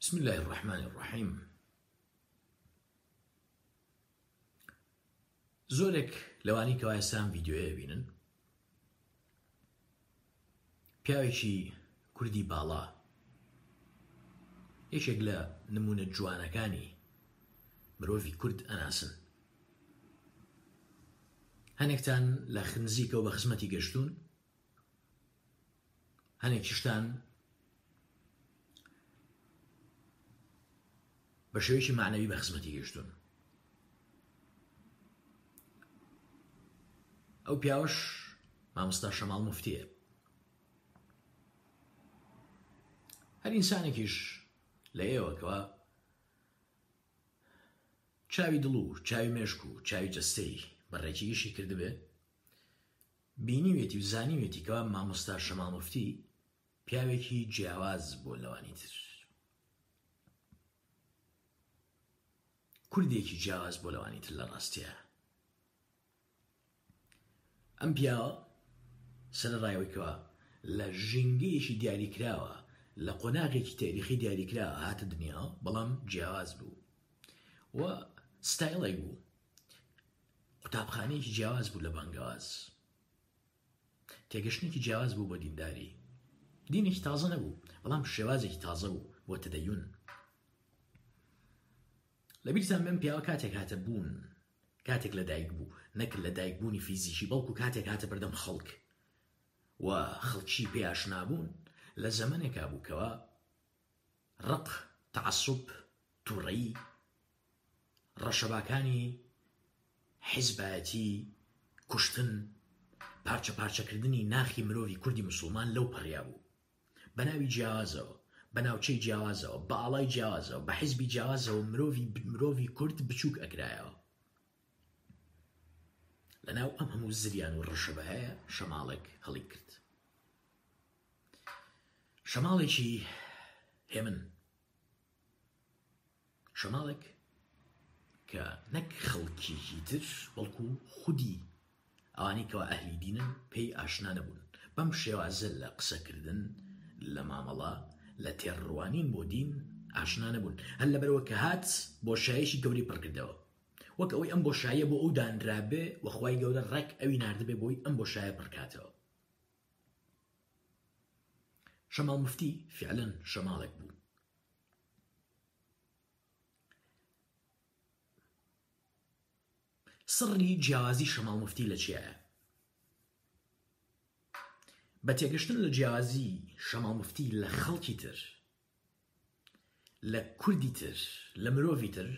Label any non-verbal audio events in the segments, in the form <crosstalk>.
بسم الله الرحمن الرحیم زۆرێک لەوانی کەوا ئێستان یددیوەیە بینن پیاوێکی کوردی باڵا یەشێک لە نمونە جوانەکانی مرۆڤی کورد ئەناسن هەنێکتان لە خنزیکە و بە خزمەتی گەشتون هەنێک شتان بە شێوەیەکی معنەوی بە خزمەتی گەشتون ئەو پیاوەش مامۆستا شەماڵ مفتیە هەر ئینسانێکیش لە ئێوەکەوە چاوی دڵ و چاوی مێشک و چاوی جەستەی بەڕێکیشی کردبێ بینیوێتی و زانیوێتی کەوا مامۆستا شەماڵ مفتی پیاوێکی جیاواز بۆ لەوانی تر کوردێکی جیاز بۆ لەوانی تر لە ڕاستەیە ئەم پیاوە سەرڕایەوەیکەوە لە ژنگەیەکی دیاریکراوە لە قۆناغێکی تاریخی دیاریکرا هاتە دنیا بەڵام جیاواز بوو و ستایلێک بوو قوتابخانەیەکی جیاواز بوو لە بەنگاز تێگەشتێکی جیاواز بوو بە دینداری دینێکی تازە نەبوو بەڵام شێوازێکی تازە بوو بۆ تدەیون لە بیرسان من پیاوە کاتێک هاتە بوون کاتێک لە دایک بوو نەکرد لە دایکبوونی فیزیشی بەڵکو کاتێک هاتە بەردەم خەڵک و خەڵکی پێیاش نابوون لە زەمنێکا بووکەوە ڕق تعسب توڕی ڕەشەباکانی حیزبەتی کوشتن پارچە پارچەکردنی ناخی مرۆڤی کوردی مسلمان لەو پەڕیا بوو بە ناوی جیازەوە بە ناوچەی جیاوازەوە بە ئاڵای جیاوازەوە بە حیزبی جیاوازەوە مرۆڤی مرۆڤی کورت بچووک ئەکرایەوە لەناو ئەم هەموو زریان و ڕەشەبە هەیە شەماڵێک هەڵی کرد شەماڵێکی هێمن شەماڵێک کە نەک خەڵکیی تر وەڵکو خودی ئەوانەی کەەوە ئەهلی دینن پێی ئاشنا نەبوون بەم شێوازە لە قسەکردن لە مامەڵە لە تێڕوانین بۆ دین ئاشنا نەبوون هەر لە بەرەوە کە هات بۆشایشی گەوری پڕکردەوە وەک ئەوەی ئەم بۆشایە بۆ ئەو دانرابێ وەخوای گەورە ڕێک ئەوی نردبێ بۆی ئەم بۆشایە پڕکاتەوە شەماڵ مفتی فعلەن شەماڵێک بوو سڕی جیاوازی شەماڵ مفتی لە چیایە بە تێگەشتن لە جیازی شەما مفتی لە خەڵکی تر لە کوردی تر لە مرۆڤی تر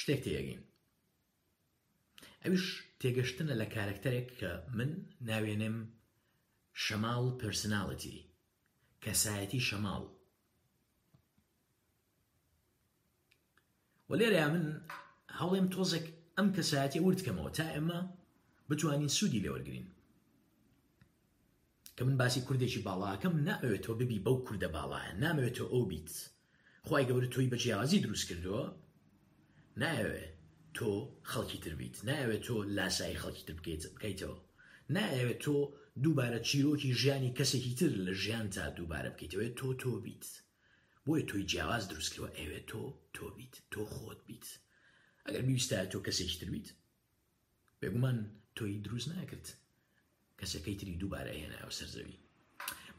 شتێک تێگەین ئەوش تێگەشتنە لە کارکتەرێک کە من ناوێنم شەماڵ پرسناڵەتی کەسایەتی شەماڵ و لێرە من هەڵێم تۆزێک ئەم کەسایەتی وردکەمەوە تا ئێمە بتوانین سوودی لێوەرگین کە من باسی کوردێکی باڵاکەم نامەوێت تۆ ببی بەو کووردە باڵایە نامەوێت تۆ ئەو بیت خی گەورە تۆی بەجیازی دروست کردووە ناوێت تۆ خەڵکی تربیت ناوێت تۆ لاسایی خەڵکی تر بکەیت بکەیتەوە ناوێت تۆ دووبارە چیرۆکی ژیانی کەسێکی تر لە ژیان تا دووبارە بکەیتەوە تۆ تۆ بیت بۆیە تۆی جیاواز دروستکەوە ئەوێت تۆ تۆ بیت تۆ خۆت بیت ئەگەر بیستە تۆ کەسێکی تربیت بێگومان تۆی دروست ناکرد کەسەکەی تری دووبارە هێنایەوە سەرزەوی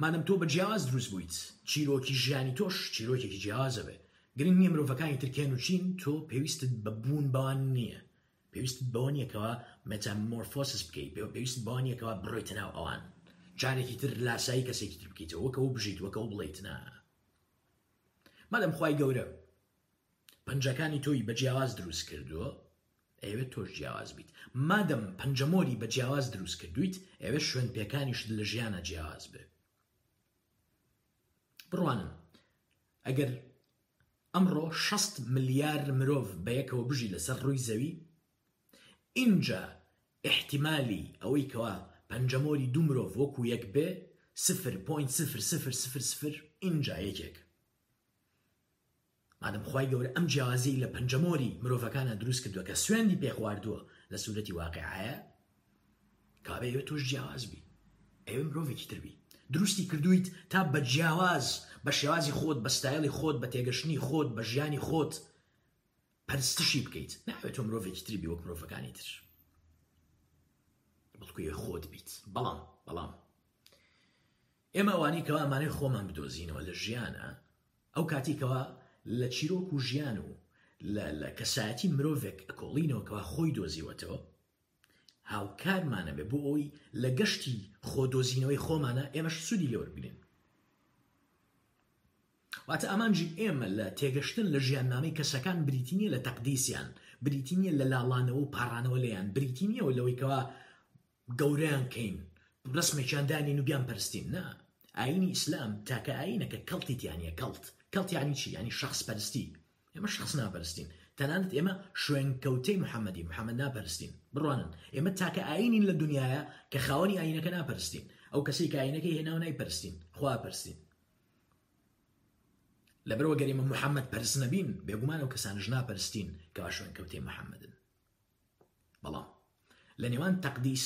مادەم تۆ بە جیاز دروست بوویت چیرۆکی ژیانی تۆش چیرۆکێکی جیازە بێ گرنگ نییە مرۆڤەکانی ترکێن و چین تۆ پێویستت بەبوون بان نییە پێویست بۆنیەکەوە مەتەمۆرفۆسس بکەیت پێویست بانیەکەوە بڕۆیتە ناو ئەوان جارێکی تر لاسایی کەسێکی تر بکەیتەوە وەکە و بژیت وەکە و بڵیت نا مادەم خی گەورە پنجەکانی تۆی بە جیاواز دروست کردووە ئەوێ تۆش جیاواز بیت مادەم پەنجەمۆری بە جیاواز دروست کردویت ئەوێ شوێن پێکانیش لە ژیانە جیاواز بێ بڕوانم ئەگەر ئەمڕۆ 6 ملیار مرۆڤ بەیەکەوە بژی لەسەر ڕووی زەوی اینجا احتیممالی ئەوەی کەوا پەنجەمۆری دوو مرۆڤ وەکو یەک بێ سفر پوین سفر سفر سفر سفر اینجا یەکێک مادەم خی گەورە ئەم جیازی لە پنجەمۆری مرۆڤەکانە دروست کردووە کە سوێندی پێ خواردووە لە سوورەتی واقعایە کابێ توش جیازبی ئێوە مرۆڤێکی تربی دروستی کردویت تا بە جیاواز بە شێوازی خۆت بە ستایلی خۆت بە تێگەشتنی خۆت بە ژیانی خۆت پەرستشی بکەیت ناوێت تۆ مرۆڤێکی تربی وەک مرۆڤەکانی تر بڵکوی خۆت بیت بەڵام بەڵام ئێمە ئەوانی کەوا ئەمانەی خۆمان بدۆزینەوە لە ژیانە ئەو کاتیکەوە لە چیرۆک و ژیان و لە کەسایەتی مرۆڤێک کۆڵینەوەکەەوە خۆی دۆزیوەتەوە هاوکارمانە بێ بۆ ئەوی لە گەشتی خۆدۆزینەوەی خۆمانە ئێمەش سوودی لەوەربگرن واتە ئامانجی ئێمە لە تێگەشتن لە ژیاننامەی کەسەکان بریتینیە لە تەقدیسیان بریتینیە لە لاڵانەوە و پارانەوە لەیان بریتینیەوە لەوەیکەوە گەوریان کەین ڕسمێکیاندانی نوبیان پەرستین نا ئاینی ئیسلام تاکە ئاینەکە کەڵتیتیانە کەڵت کەڵت یانی چی ینی شخص پەرستی ئێمە شخص ناپەرستین تەنانەت ئێمە شوێنکەوتەی محەممەدی محەممەد ناپەرستین بڕوانن ئێمە تاکە ئاینین لە دنیاە کە خاوەنی ئاینەکە ناپەرستین ئەو کەسی کە ئاینەکەی هێناو نایپەرستین خواپەرستین لەبەرەوە گەریمە محەممەد پەرس نەبین بێگومان ئەو کەسانش ناپەرستین کەوا شوێنکەوتەی محەممەدن بەڵام لە نێوان تەقدیس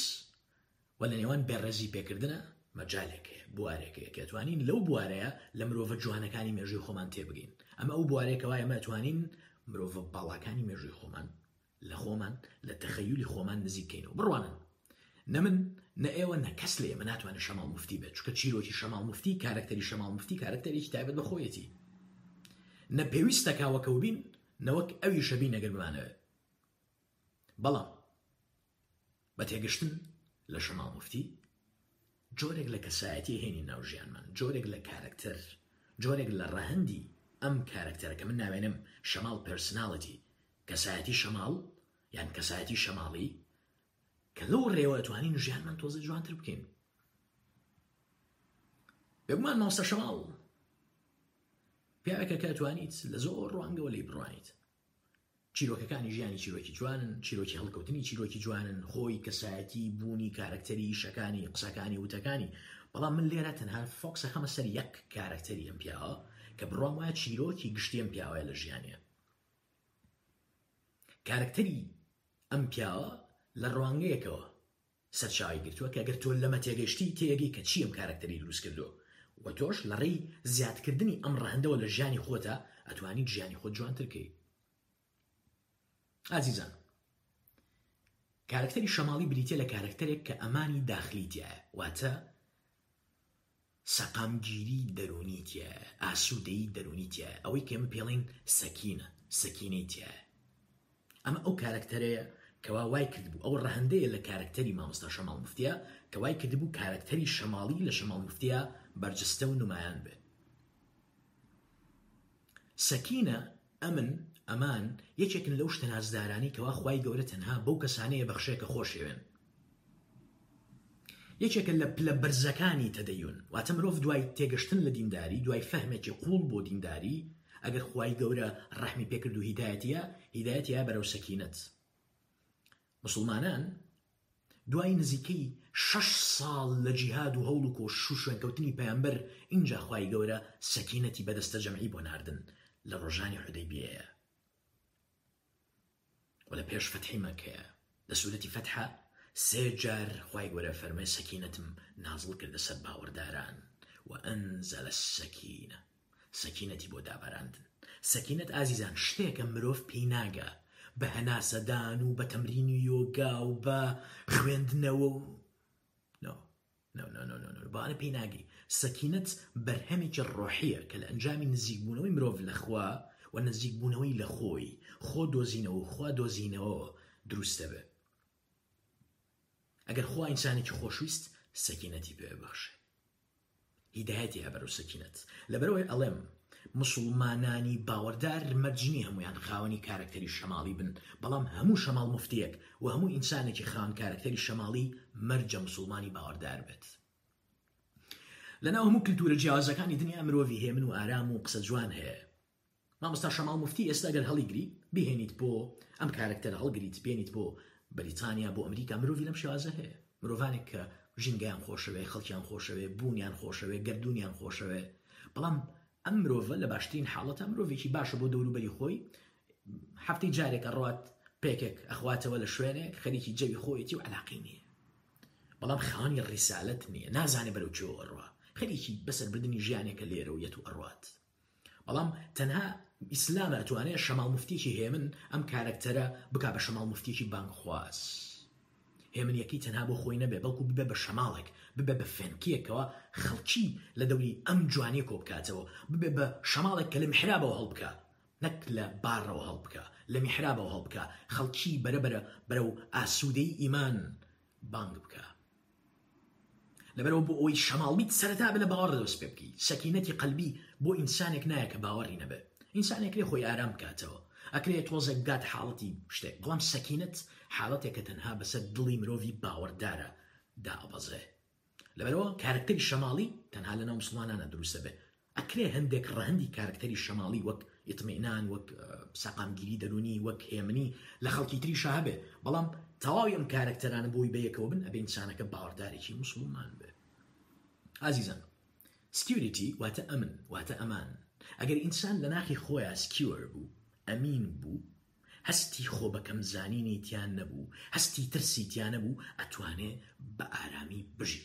و لە نێوان بێڕێزی پێکردنە مەجالێک بوارێکەیە کەتوانین لەو بوارەیە لە مرۆڤە جوانەکانی مێژوی خۆمان تێبگەین ئەمە ئەو بوارێکەوە ئەمەتوانین مرۆڤە باڵاکانی مێژوی خۆمان لە خۆمان لە تەخەیولی خۆمان نزیکەین و بڕوانن نە من نە ئێوە نەکەس لێ من ناتوانێت شەماڵ مفتی بێت چکە چیرۆکی شەماڵ مفتی کارکتەری شەماڵ مفتی کارکتەرێکی تایبەت بەخۆیەتی نە پێویستەکاوەکەوت بین نەوەک ئەوی شەبی نەگەر بمانەوێت بەڵام بە تێگەشتن لە شەماڵ مفتی جۆرێک لە کەسایەتی هێنی ناوژیانمان جۆرێک لە کارکتەر جۆرێک لە ڕەهندی ئەم کارکتەرەکە من ناوێنم شەماڵ پرسناڵەتی کەسایەتی شەماڵ یان کەسایەتی شەماڵی کە لەو ڕێوەتوانین ژیانمان تۆزە جوانتر بکەین بێگومان ماوسە شەماڵ پیاەکە کەتوانیت لە زۆر ڕوانگەوە لی بڕوانیت چیرۆکەکانی ژیانی چیرۆکی جوانن چیرۆکی هەڵکەوتنی چیرۆکی جوانن خۆی کەسایەتی بوونی کارکتەری شەکانی قسەکانی وتەکانی بەڵام من لێرە تەنها فۆکسە خەمە سەر یەک کارکتەری ئەم پیاوە کە بڕام وایە چیرۆکی گشتیم پیاوە لە ژیانە کارکتەری ئەم پیاوە لە ڕوانگەیەکەوە سەرچاوی گرتووە کە گەر تۆ لەمە تێگەشتی تێگەی کە چیم کارکتەری دروست کردو و تۆش لە ڕێی زیادکردنی ئەم ڕەهندەوە لە ژیانی خۆتە ئەتوانی ژیانی خۆت جوانترکەی ئازیزان کارکتەری شەماڵی بریتە لە کارکتەرێک کە ئەمانی داخلیتە واتە سەقامگیری دەرونیتە ئاسوودەی دەرونیتە ئەوەی کێمە پێڵین سەکینە سەکینیتە ئەمە ئەو کارکتەرەیە کەوا وای کردبوو ئەو ڕەهندەیە لە کارکتەری مامۆستا شەماڵ مفتیە کە وای کردبوو کارکتەری شەماڵی لە شەماڵ مفتیە بەرجستە و نمایان بێت سەکینە ئەمن ئەمان یەکێکن لەو شتە نازدارانی کەوا خی گەورە تەنها بەو کەسانەیە بەخشێکە خۆشێوێن یەکێکن لە پلە بەرزەکانی تەدەیون واتە مرۆڤ دوای تێگەشتن لە دینداری دوای فەهمێکی قوڵ بۆ دینداری ئەگەر خی گەورە ڕحمی پێکرد و هیدایەتە هیدایەتە بەرەو سەکینەت مسلمانان دوای نزیکەی شش ساڵ لە جیهاد و هەوڵ و کۆش شوشوێنکەوتنی پەیامبەر اینجا خی گەورە سەکینەتی بەدەستە جەمعی بۆ ناردن لە ڕۆژانی حدەی بێە وە لە پێش فەتحی مەکەیە لە سوورەتی فەتحە سێ جار خی گوەرە فەرمەی سەکینەتم نازڵ کردە سەر باوەڕداران و ئەنزە لە سەکینە سەکینەتی بۆ داباراندن سەکینەت ئازیزان شتێکە مرۆڤ پێی ناگە بە هەناسەدان و بە تەمرین و یۆگا و بە خوێندنەوە و بانە پێی ناگی سەکینەت بەرهەمێکی ڕۆحیە کە لە ئەنجامی نزیکبوونەوەی مرۆڤ لەخوا و نزیکبوونەوەی لە خۆی خۆ دۆزینەوە و خوا دۆزینەوە دروستە بێ ئەگەر خوا ئینسانێکی خۆشویست سەکینەتی پێبەخشێ هیداەتی هەبەر و سەکینەت لەبەرەوەی ئەڵێم مسلمانانی باوەڕدار مەرجنی هەمویان خاوەنی کارکتەری شەماڵی بن بەڵام هەموو شەماڵ مفتیەک و هەموو ئینسانێکی خاون کارکتەری شەماڵی مەرجە مسلمانی باوەڕدار بێت لەناو هەموو کللتورە جیاوازەکانی دنیا مرۆڤی هێمن و ئارام و قسە جوان هەیە مامۆستا شەماڵ مفتی ئێستا گەر هەڵیگری بهێنیت بۆ ئەم کارکتەر هەڵگریت بێنیت بۆ بریتانیا بۆ ئەمریکا مرۆڤ لەم شێوازە هەیە مرۆڤانێک کە ژینگیان خۆشەوێ خەڵکیان خۆشەوێ بوونیان خۆشەوێ گردردونیان خۆشەوێ بەڵام ئەم مرۆڤە لە باشترین حاڵەتە مرۆڤێکی باشە بۆ دەوروبەری خۆی هەفتی جارێکە ڕات پێکێک ئەخواتەوە لە شوێنێک خەریکی جەوی خۆیەتی و علاقی نییە بەڵام خانی ڕیسالت نییە نازانێ بەرەو چۆ ئەڕوا خەریکی بەسەربردننی ژیانێکە لێرە و یەت و ئەڕات بەڵام تەنها ئیسلامە ئەتوانێت شەماڵ مفتیکی هێمن ئەم کارکتەرە بک بە شەماڵ مفتیکی بانگخواست هێمنیەکەی تەنها بۆ خۆی نەبێ بەڵکو ببە بە شەماڵێک ببە بە فێنکیەکەوە خەڵکی لە دەوری ئەم جوانی کۆ بکاتەوە ببێ بە شەماڵێک کە لە محرابەوە هەڵبکە نەک لە بارەوە هەڵبکە لە میحرابەوە هەڵبکە خەڵکی بەرەبرە بەرە و ئاسوودەی ئیمان بانگ بکە. لەبەرەوە بۆ ئەوی شەماڵیت سەرتا بە لە باوەڕ دەست پێ بکی سەکینەتی قەلبی بۆ ئینسانێک نایە کە باوەڕی نەبێت ئینسانێک لێ خۆی ئارام بکاتەوە ئەکرێت تۆزێک دات حاڵەتی شتێک بڵام سەکینت حاڵەتێکە تەنها بەسەر دڵی مرۆڤی باوەڕدارە دابەزێ لەبەرەوە کارکتەری شەماڵی تەنها لە ناو مسلمانانە دروستە بێ ئەکرێ هەندێک ڕەهندی کارکتەری شەماڵی وەک ئتمینان وەک سەقامگیری دەرونی وەک هێمنی لە خەڵکی تری شابێ بەڵام تەواوی ئەم کارکتەرانە بۆی بەیەکەوە بن ئەبێ ئینسانەکە باوەڕدارێکی مسلمان بێ ئازیزان سکیوریتی واتە ئەمن واتە ئەمان ئەگەر ئینسان لە ناخی خۆیان سکیوەر بوو ئەمین بوو هەستی خۆ بەکەم زانینی تیان نەبوو هەستی ترسی تیانە بوو ئەتوانێ بە ئارامی بژی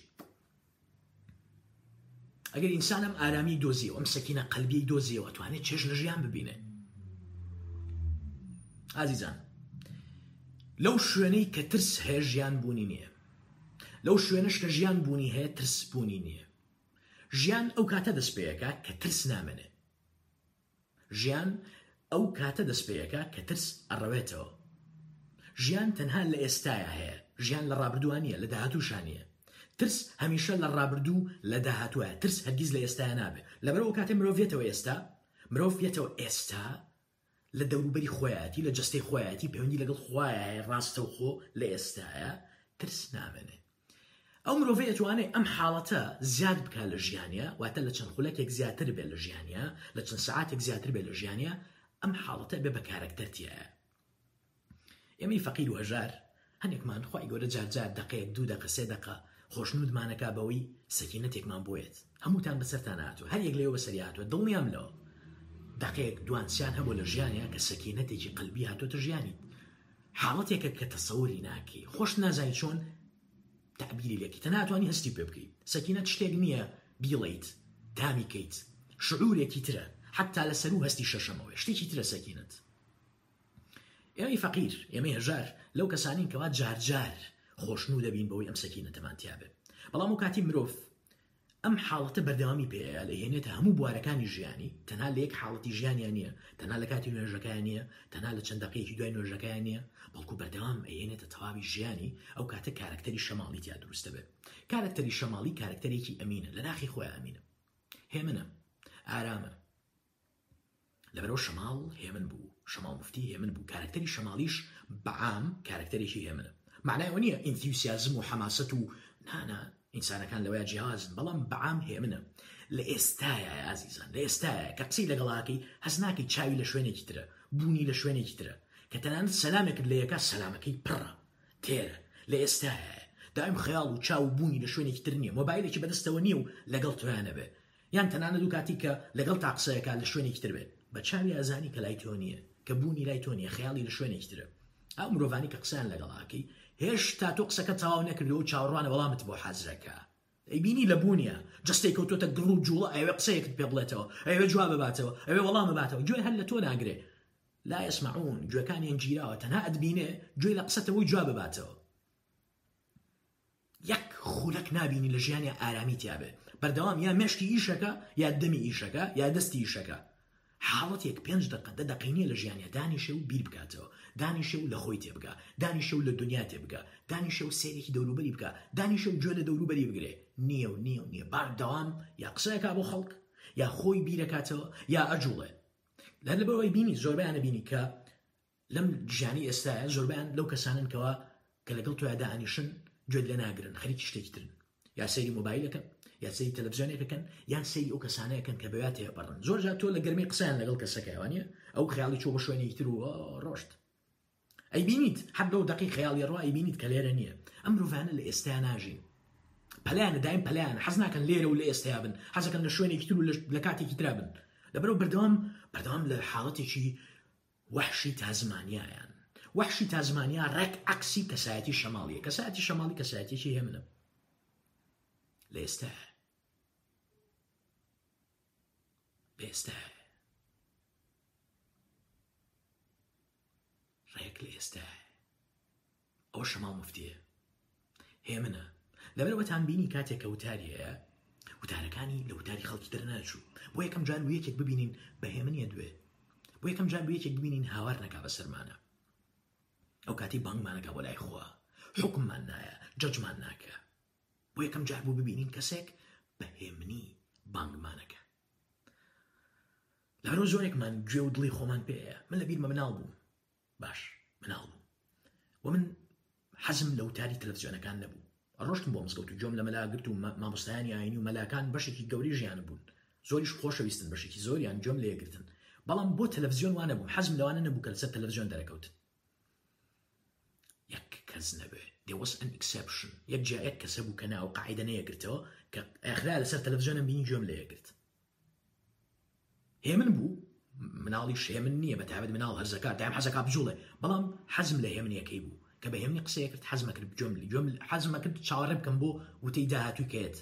ئەگەر ئینسانم ئارامی دۆزیەوە ئەم سەکینە قەلبی دۆزیەوە ئەتوانێت چێژ لە ژیان ببینێ ئازیزان لەو شوێنەی کە ترس هەیە ژیان بوونی نییە لەو شوێنش کە ژیان بوونی هەیە ترسبوونی نییە ژیان ئەو کاتە دەست پێەکە کە ترس نامێنێت ژیان ئەو کاتە دەستپێیەکە کە ترس ئەڕەوێتەوە ژیان تەنها لە ئێستاە هەیە ژیان لە ڕابردوانیە لە داهاتووشانە ترس هەمیشە لە ڕابردوو لە داهاتوایە ترس هەرگیز لە ئێستا نابێت لەبەرەوە کاتێ مرۆڤێتەوە ئێستا مرۆڤێتەوە ئێستا لە دەوروبەری خۆیەتی لە جستەی خۆیەتی پەیوەندی لەگەڵ خوایە ڕاستە و خۆ لە ئێستاە ترس نامێنێ ئەو مرۆڤ ئەتوانێت ئەم حاڵەتە زیاد بکە لە ژیانە واتە لە چەند خولەکێک زیاتر بێت لە ژیانە لە چەند سعاتێک زیاتر بێت لە ژیانە ئەم حاڵەتە بێ بە کارکتەرتیە ئێمەی فەقیر وەژار هەنێکمان خی گەورە جارجار دقەیەک دوو دقە سێ دقە خۆشنودمانەکە بەوەی سەکینەتێکمان بۆیت هەمووتان بەسەرتان هاتووە هەر یەک لێەوە سەریاتوە دڵنیام لەوە دقەیەک دوانسیان هەبوو لە ژیانە کە سەکینەتێکی قلبی هاتۆتە ژیانیت حاڵەتێکە کە تەسەوری ناکی خۆش نازای چۆن تعبیری لێکی تە ناتوانانی هەستی پێ بکەیت سەکینە شتێک نییە بیڵیت تامیکەیت شعورێکی ترە حتا لە سەر و هەستی شەشەمەوە شتێکی ترە سەکینت ئێمەی فەقیر ئێمە هەژار لەو کەسانین کەوا جارجار خۆشن و دەبین بەوەی ئەم سەکینە تەمانتیابێت بەڵام و کاتی مرۆڤ ئەم حاڵەتە بەردەوامی پێەیە لەهێنێتە هەموو بوارەکانی ژیانی تەنها لە یەک حاڵەتی ژیانیان نییە تەنها لە کاتی نوێژەکان نیە تەنها لە چەند دقەیەکی دوای نوێژەکان نیە بەڵکو بەردەوام ئەهێنێتە تەواوی ژیانی ئەو کاتە کارکتەری شەماڵی تیا دروستە بێت کارکتەری شەماڵی کارکتەرێکی ئەمینە لە ناخی خۆی ئەمینە هێمنە ئارامە لەبەرەوە شەماڵ هێمن بوو شەماڵ مفتی هێمن بوو کارکتەری شەماڵیش بەعام کارکتەرێکی هێمنە معنای نییە ئینتیوسیازم و حماست و نانە ئینسانەکان لەوەی جیازن بەڵام بەعام هێمنە لە ئێستاە عزیزان لە ئێستاە کە قسی لەگەڵاکەی هەزناکەی چاوی لە شوێنێکی ترە بوونی لە شوێنێکی ترە کە تەنانەت سەلامێکت لە یەکە سەلامەکەی پڕە تێرە لە ئێستاە دایم خەیاڵ و چاو بوونی لە شوێنێکی تر نییە مۆبایلێکی بەدەستەوە نییە و لەگەڵ توانە بێ یان تەنانە دوو کاتی کە لەگەڵ تاقسەیەەکە لە شوێنێکی تر بێت بە چاوی ئازانی کە لای تۆ نییە کە بوونی لای تۆ نیە خەیاڵی لە شوێنێکی ترە ئەو مرۆڤانی کە قسان لەگەڵاکەی هێشتا تۆ قسەکە تاوا نەکردی و چاوەڕوانە وەڵامت بۆ حەزرەکە ئەیبینی لە بوونیە جستێک کەوتۆتە گڕ و جوڵە ئەوێ قسەیەکت پێ بڵێتەوە ئەوێ جواب بباتەوە ئەوێ وەڵام بباتەوە گوێ هەر لە تۆ ناگرێ لا ئەسمعون گوێکانیان گیراوە تەنها ئەدبینێ گوێ لە قسەتەوەی جواب بباتەوە یەک خولەک نبینی لە ژیانی ئارامی تیاابێ بەردەوام یا مشکی ئیشەکە یا دەمی ئیشەکە یا دەستی ئیشەکە حاڵەتێک پێنج دقەدە دەقینە لە ژیانە دانیشە و بیر بکاتەوە دانیشە و لە خۆی تێبگە دانیشە و لە دنیا تێبگە دانیشە و سێرێکی دەوروبەری بکە دانیشە و جوێ لە دەوروبەری بگرێ نییە و نییە و نییە بار داوام یا قسەیەکا بۆ خەڵک یا خۆی بیرەکاتەوە یا ئەجوڵێ لە لەبەوەی بینی زۆربیانە بینی کە لەم ژیانی ئێستا زۆربیان لەو کەسانن کەەوە کە لەگەڵ تویادا ئانیشن گوێ لە ناگرن خەریکی شتێکترن یا سەیری مۆبایلەکە یاسی تەلەبزیۆنێکەکەن یان سی ئەو کەسانەیەکەن کە بەوات هەیە بڕن زۆر تۆ لە گەرمی قسەیان لەگەڵ کەسەکەوانە ئەو خیاڵی چۆ بە شوێنی تر و ڕۆشت ئەی بینیت حەب لەو دقی خیاڵی ڕوا ئەی بینیت کە لێرە نییە ئەم مرۆڤانە لە ئێستا ناژین پلیانە دایم پلیان حەز ناکەن لێرە و لە ئێستا بن حەزەکەن لە شوێنێکی تر و لە کاتێکی درا بن لەبەرو بردەوام بەردەوام لە حاڵەتێکی وحشی تازمانیایان وحشی تازمانیا ڕێک عکسی کەسایەتی شەماڵیە کەساتی شەماڵی کەسایەتێکی هێمنە لە ئێستا ئێستا ڕێک لە ئێستا ئەو شەما مفتیە هێ منە لەبەرەوەتان بینی کاتێک کە وتاریەیە وتارەکانی لە وتاری خەڵکی دەرناچوو بۆ یەکەم جار و یەکێک ببینین بە هێمنە دوێ بۆ یەکەم جار و یەکێک ببینین هاوار نەکا بە سەرمانە ئەو کاتی بانگمانەکە بۆ لای خۆوە حکممان نایە جەجمان ناکە بۆ یەکەم جار بوو ببینین کەسێک بە هێمنی بانگمانەکە لارۆ زۆرێکمان گوێ و دڵی خۆمان پێەیە من لە بیرمە مناڵ بووم باش مناڵ بوو و من حەزم لە وتاری تەلەفزیۆنەکان نەبوو ڕۆشتم بۆ مزگەوت و جۆم لە مەلاگرت و مامۆستانی ئاینی و مەلاکان بەشێکی گەوری ژیان بوون زۆریش خۆشەویستن بەشێکی زۆریان جۆم لێگرتن بەڵام بۆ تەلەڤزیۆن وانە بوو حەزم لەوانە نەبوو کە لەسەر تەلەڤزیۆن دەرەکەوت یەک کەس نەبێ دێوەس ئەن ئکسپشن یەک جایەک کەسە بوو کە ناو قاعدە نەیەگرتەوە کە ئەخرا لەسەر تەلەڤزیۆنە بینی جۆم لێگرت هێمن بوو مناڵی شێمن نییە بە تابێت مناڵ هەرزەکە دایم حەزەکە بجوڵێ بەڵام حەزم لە هێمنیەکەی بوو کە بە هێمنی قسەیە کرد حەزمە کرد جۆملی جۆم حەزمە کرد چاوەڕێ بکەم بۆ وتەی داهاتوو کێت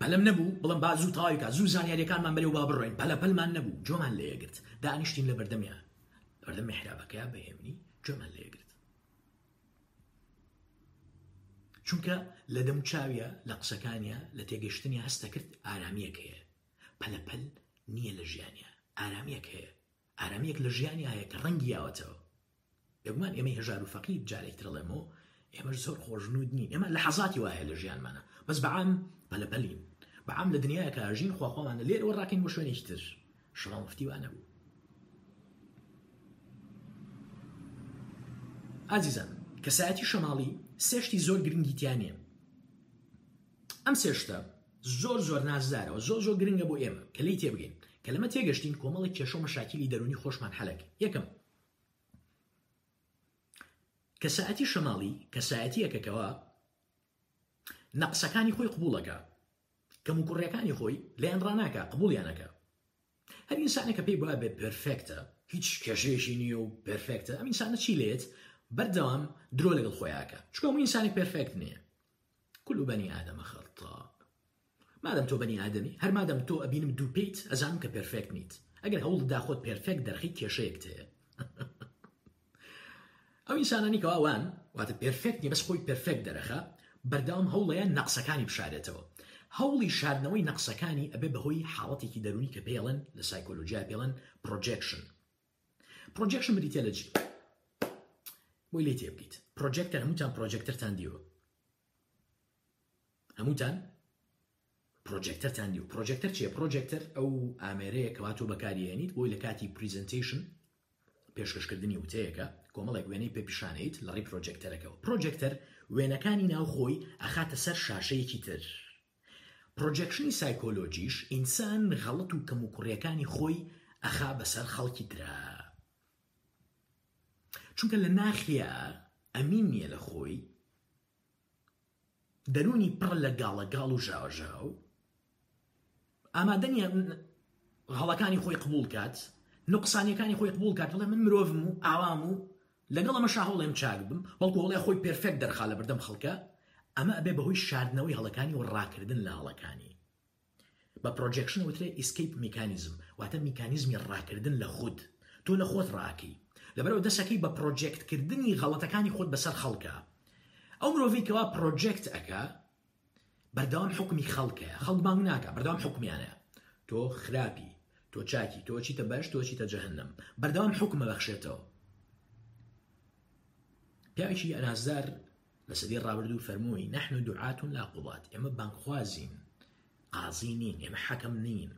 پەلم نەبوو بڵم با زوو تاویکە زوو زانیاریەکانمان بەرێ و با بڕۆین پەلە پەلمان نەبوو جۆمان لێگرت دانیشتین لە بەردەمیان بەردەمی حرابەکە بە هێمنی جۆمان لێگرت چونکە لە دەم چاویە لە قسەکانە لە تێگەشتنی هەستە کرد ئارامیەک هەیە پەلەپەل نییە لە ژیانە ئارامیەک هەیە ئارامیەک لە ژیانی هەیە کە ڕەنگی یاوەتەوە یگومان ئێمە هێژار و فەقی جارێک ترڵێمەوە ئێمە زۆر خۆشنود نین ئێمە لە حەزاتی وایە لە ژیانمانە بەس بەعام پەلەپەلین بەعام لە دنیاە کە ئاژین خواخواوانە لێرەوە ڕاکەین بۆ شوێنێک تر شڵام مفتیوانە بوو ئازیزان کەسایەتی شەماڵی سێشتی زۆر گرنگیتیانە ئەم سێشتە زۆر زۆر نازدارەوە زۆر زۆر گرنگە بۆ ئێمە کە لی تێبگەین کە لەمە تێگەشتین کۆمەڵی کێشۆ مەشاکیلی دەرونی خۆشمان حەلک یەکەم کەساەتی شەماڵی کەسایەتی یەکەکەوە نەقسەکانی خۆی قبولەکە کەم و کوڕیەکانی خۆی لەیان ڕناکە قبولیانەکە هەر ئینسانە کە پێی بە بێ پرفێکتە هیچ کێژێژی نیە و پرفێکتە ئەم ئینسانە چی لێت بەردەوام درۆ لەگەڵ خۆیاکە چکۆم ئینسانی پرفێکت نییە کل بەنی ئادەمە خەڵتا مادەم تۆ بەنی ئادەمی هەر مادەم تۆ ئەبینم دوو پێیت ئەزان کە پرفێک نیت ئەگەر هەوڵ داخۆت پرفێک دەرخی کێشەیەک تەیە <laughs> ئەو ئینسانانی کەواوان واتە پرفێک نیە بەس خۆی پرفێک دەرەخە بەرداوام هەوڵەیە نەقسەکانی بشارێتەوە هەوڵی شاردنەوەی نەقسەکانی ئەبێ بەهۆی حاڵەتێکی دەرونی کە پێڵن لە سایکۆلۆژیا پێڵن پرۆجێکشن پرۆجێکشن بریتە لە بۆی لێ تێ بکەیت پرۆژێکتەر هەمووتان پرۆژێکتەرتان دیوە هەمووتان پرۆژێکتەرتان دی و پرۆژێکتەر چیە پرۆژێکتەر ئەو ئامێرەیە کەواتۆ بەکارێنیت بۆی لە کاتی پریزنتیشن پێشکەشکردنی وتەیەەکە کۆمەڵێک وێنەی پێپیشانیت لەڕی پرۆژێکتەرەکەەوە پرۆژێکتەر وێنەکانی ناوخۆی ئەخاتە سەر شاشەیەکی تر پرۆژێکشنی سایکۆلۆژیش ئینسان غەڵت و کەموکوڕیەکانی خۆی ئەخا بەسەر خەڵکی درا چونکە لە ناخیا ئەمین نییە لە خۆی دەرونی پڕ لە گاڵە گاڵ و ژاوژاو ئامادەنیە هەڵەکانی خۆی قبول کات نقصانیەکانی خۆی قبول کات بڵێ من مرۆڤم و ئاوام و لەگەڵ ئەمە شاهڵێم چاک بم بەڵکو هەڵێ خۆی پرفێک دەرخا لە بەردەم خەڵکە ئەمە ئەبێ بەهۆی شاردنەوەی هەڵەکانی و ڕاکردن لە هەڵەکانی بە پرۆجێکشن وترێ ئیسکیپ میکانیزم واتە میکانیزمی ڕاکردن لە خود تۆ لە خۆت ڕاکی لەبەرەوە دەسەکەی بە پرۆجێکتکردنی غەڵەتەکانی خۆت بەسەر خەڵکە ئەو مرۆڤیکەوە پرۆجێکت ئەەکە بەرداوام حکمی خەڵکە خەڵبانگ ناکە بەردام حکمیانە تۆ خراپی تۆ چاکی تۆ چیتە بەش تۆ چیتە جەهنم بەرداوام حکمە بەخشێتەوە پیاوێکی ئەنازار لە سەدی ڕابرد و فەرمووی نحن دوعاتون لا قوڵات ئێمە بانخوازین قازی نین ئێمە حەکەم نین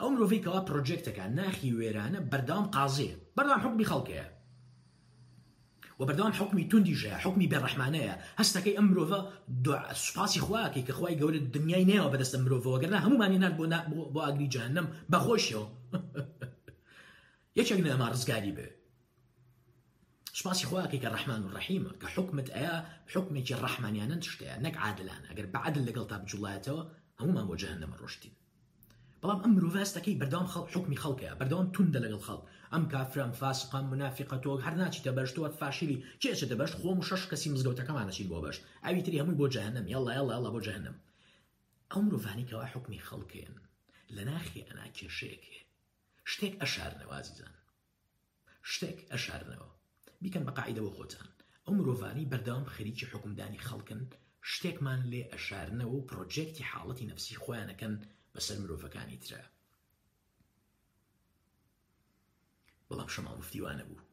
ئەو مرۆڤیکەوە پرۆجێکتەکە ناخی وێرانە بەردام قازێ بەردام حکمی خەڵکەیە وبردوام حكمي تندي جا حكمي بين رحمانية هستا كي أمرو دع سباسي خواه كي كخواه يقول الدنيا ينيا وبدست أمرو ذا وقرنا همو ماني نال بونا بو, بو جهنم بخوش يو يشاق <laughs> نعمار رزقاري بي سباسي خواه كي كالرحمن الرحيم كحكمة ايا حكمي كي الرحمن يانانتش تيا نك عادلان اگر بعد اللي قلتها بجولاتو همو ما بو جهنم الرشدين بلام أمرو ذا كي بردوام حكمي خلقيا بردوام تندلق الخلق ئەم کافرم فاسقم منافقە تۆ هەر ناچیتە بەش تۆ فاشیلی کێشە دەبش خۆم شش کەسی مزگەوتەکەمانەشی بۆ بەش ئەوی تری هەمووی بۆ جەهنم یاڵ یاڵ بۆ جەهنم ئەو مرۆڤانیکەوە حکمی خەڵکێن لە ناخی ئەنا کێشەیەکێ شتێک ئەشارنەوازیزان شتێک ئەشارنەوە بیکەن بەقاعدە بۆ خۆتان ئەو مرۆڤانی بەردەوام خەریکی حکومدانی خەڵکن شتێکمان لێ ئەشارنەوە و پرۆجێکی حاڵەتی نفسی خۆیانەکەن بەسەر مرۆڤەکانی ترە بەڵام شەماڵ مفتیوانە بوو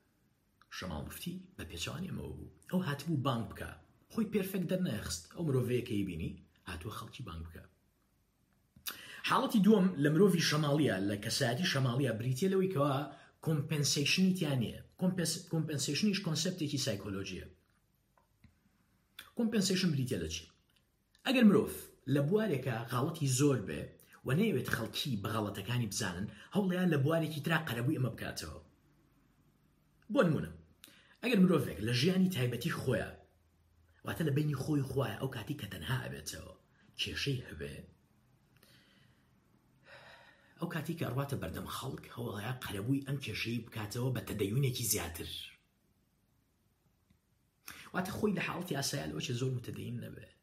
شەماڵ مفتی بە پێچوانێمەوە بوو ئەو هاتبوو بانک بکە خۆی پێرفێک دەرنەخست ئەو مرۆڤەیەکەی بینی هاتووە خەڵکی بانک بکە حاڵەتی دووەم لە مرۆڤی شەماڵیە لە کەساتی شەماڵیە بریتە لەوەی کەەوە کۆمپنسیشنی تیانە کۆمپنسیشنیش کۆنسپتێکی سایکۆلۆژیە کۆمپنسیشن بریتە لە چی ئەگەر مرۆڤ لە بوارێکە غاڵەتی زۆر بێ و نەیەوێت خەڵکی بەغەڵەتەکانی بزانن هەوڵیان لە بوارێکی ترا قەرەبووی ئەمە بکاتەوە بۆ نمونە ئەگەر مرۆڤێک لە ژیانی تایبەتی خۆیە واتە لە بینی خۆی خوایە ئەو کاتی کە تەنها ئەبێتەوە کێشەی هەبێ ئەو کاتی کە ڕاتە بەردەم خەڵک هەوڵەیە قەرەبووی ئەم کێشەی بکاتەوە بە تەدەیونێکی زیاتر واتە خۆی لە حڵتی ئاسایلەوە چ زۆر متەدەین نەبێت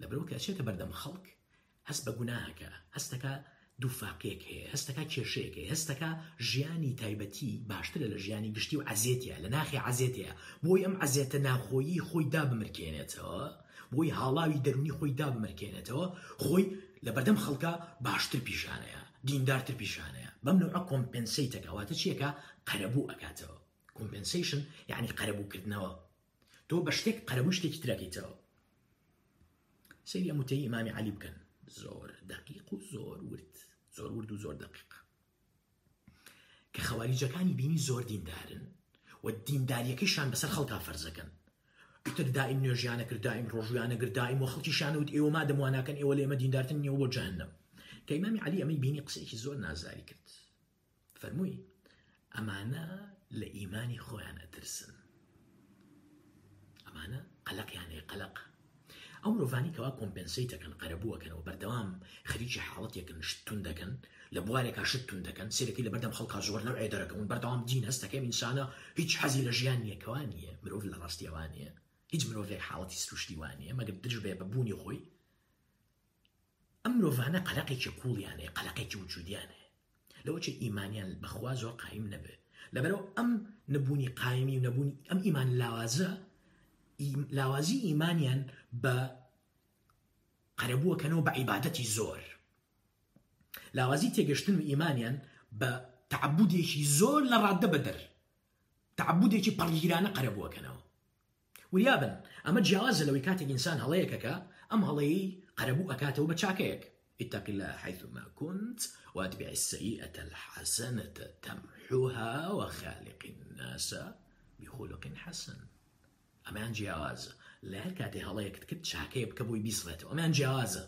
لەبرەوە کەچێتە بەردەم خەڵک هەست بە گوناکە هەستەکە دووفاقێک هەیە هەستەکە کێشێک هەیە هەستەکە ژیانی تایبەتی باشترە لە ژیانی گشتی و عزیێتە لە ناخی عزیێتەیە بۆی ئەم عزیێتە ناخۆیی خۆی دا بمرکێنێتەوە بۆی هاڵاوی دەرونی خۆی دا بمرکێنێتەوە خۆی لە بەردەم خەڵکە باشتر پیشانەیە دیندارتر پیشانەیە بەم نوع کۆمپنسی تەکەواتە چیەکە قەرەبوو ئەکاتەوە کۆمپنسیشن یعنی قەرەبووکردنەوە تۆ بە شتێک قەرەبوو شتێکی ترەکەیتەوە سری ئەموتەی ئمامی علی بکەن زۆر دقیق و زۆر ورد زۆر ورد و زۆر دقیق کە خەواریجەکانی بینی زۆر دیندارن و دینداریەکەیشان بەسەر خەڵتا فەرزەکەن ئیتر دائیم نوێژیانە کرددایم ڕۆژویانە گرددایم و خەڵکیشانە وت ئێوە ما دەمواناکەن ئێوە لێمە دیندارتن نیەوە بۆ جانم کە ئیمامی علی ئەمەی بینی قسێکی زۆر نازاری کرد فەرمووی ئەمانە لە ئیمانی خۆیان ئەترسن ئەمانە قەلقیانەیە قەلق او ئەو مرۆڤانی کەوا کۆمپنسی دەکەن قەرەبووەکەنەوە بەردەوام خەریکی حاڵەتێکن شتون دەکەن لە بوارێکا شتون دەکەن سێکی لە بەردەم خەڵکا زۆر لەو عێدەکەون بەردەوام دین هەستەکەم ئینسانە هیچ حەزی مروف ژیان یەکەوان نیە مرۆڤ لە ڕاستیەوانە هیچ مرۆڤێک حاڵەتی سروشتیوانە مەگەم درژ بێ بە بوونی خۆی ئەم مرۆڤانە قەلقێکی قوڵیانەیە قەلقێکی وجودیانە لەوەچە ئیمانیان بەخوا زۆر قایم نەبێ لەبەرەوە ئەم نبوونی قایمی و نەبوونی ام ئیمان لاوازە لاوازی ئیمانیان بە قەرەبووەکەنەوە بە عیباەتی زۆر لاوازی تێگەشتن و ئیمانیان بە تعبودێکی زۆر لە بدر بەدەر تعبودێکی پەڕگیرانە قەرەبووەکەنەوە وریابن اما جواز لو کاتێک انسان هەڵەیەکەکە ئەم ام قەرەبوو قربو بە چاکەیەک اتق الله حيثما كنت واتبع السيئة الحسنة تمحوها وخالق الناس بخلق حسن ئەمان جیاوازە لە هەر کاتێ هەڵەیەکت کرد چاکەیە بکە بۆی بیسڵێتەوە ئەمان جیاوازە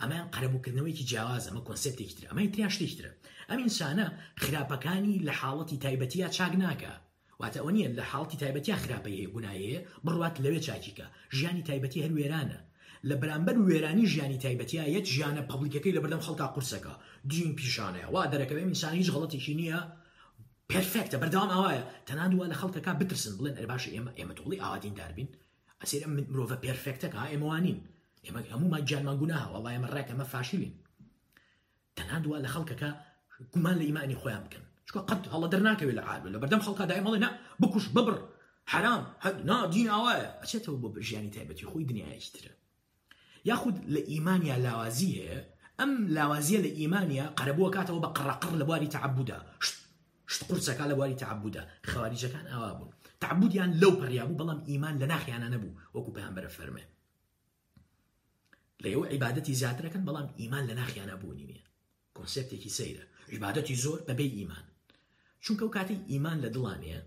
ئەمان قەرەبووکردنەوەیکی جیاوازە مە کۆنسپتێکتر ئەمەی تریاشتێکترە ئەم ئینسانە خراپەکانی لە حاڵەتی تایبەتیە چاک ناکە واتە ئەو نیە لە حاڵتی تایبەتیا خراپەیە گوناەیە بڕوات لەوێ چاکیکە ژیانی تایبەتی هەر وێرانە لە بەرامبەر وێرانی ژیانی تایبەتیا یەت ژیانە پبلیکەکەی لە بەردەم خەڵتا قورسەکە دین پیشانەیە وا دەرەکەوێ میسانیش غڵەتێکی نییە بيرفكت بردام اوايا ئەوایە ولا لە كان بترسن بلين بڵێن ئەرباش ئێمە ئێمە تۆڵی ئاوادین داربین ئەسیر ئەم مرۆڤە پرفکتەکە ئێمەوانین ئێمە هەمومان گیانمان گوناها وڵای ئەمە ڕێک ئەمە فاشیلین تەنانوە لە خەڵکەکە گومان لە ئیمانی خويا بکەن شكو قد الله درناك ولا عاد ولا بردام خەڵکە دائما لا بكوش ببر حرام هەد نا دين اوايا بۆ بژیانی تایبەتی خۆی دنیایش ترە یاخود لە ئیمانیا لاوازی هەیە ئەم لاوازیە لە ئیمانیا قەرەبووە کاتەوە بە قڕقڕ لە بواری تعبودا شت شت قورسەکە لە بواری تعبودا خەواریجەکان ئاوا بوون تعبودیان لەو پەریابوو بەڵام ئیمان لە ناخیانە نەبوو وەکو پێیانبەرە فەرمێ لەو عیباەتی زیاترەکەن بەڵام ئیمان لە ناخیانە بوونی نیە کۆنسپتێکی سەیرە عیباەتی زۆر بەبێ ئیمان چونکە و کاتی ئیمان لە دڵانەیە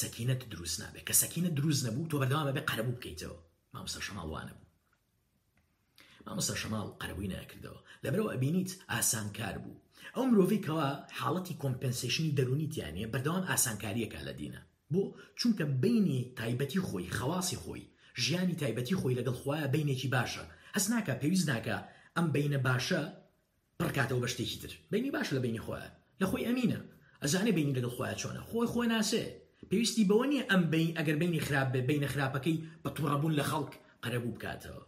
سەکینەت دروست نابێت کە سەکینە دروست نەبوو تۆ بەردەوامە بێ قەرەبوو بکەیتەوە مامۆستا شەماڵوانە بوو مامۆستا شەماڵ قەرەبووی ناکردەوە لەبەرەوە ئەبینیت ئاسان کار بوو ئەو مرۆڤی کەەوە حاڵەتی کۆمپنسیشنی دەرونیتیانە بەردەوام ئاسانکاریەکە لە دینە بۆ چونکە بینی تایبەتی خۆی خەواسی خۆی ژیانی تایبەتی خۆی لەگەڵ خۆیان بینێکی باشە هەس ناکە پێویست ناکە ئەم بینە باشە پڕکاتەوە بە شتێکی تر بینی باشە لە بینی خۆیان لە خۆی ئەمینە ئەزانێ بینی لەگەڵ خۆیان چۆنە خۆی خۆی ناسێ پێویستی بەوە نیە ئەم بین ئەگەر بینی خراپ بێ بینە خراپەکەی بە تووڕەبوون لە خەڵک قەرەبوو بکاتەوە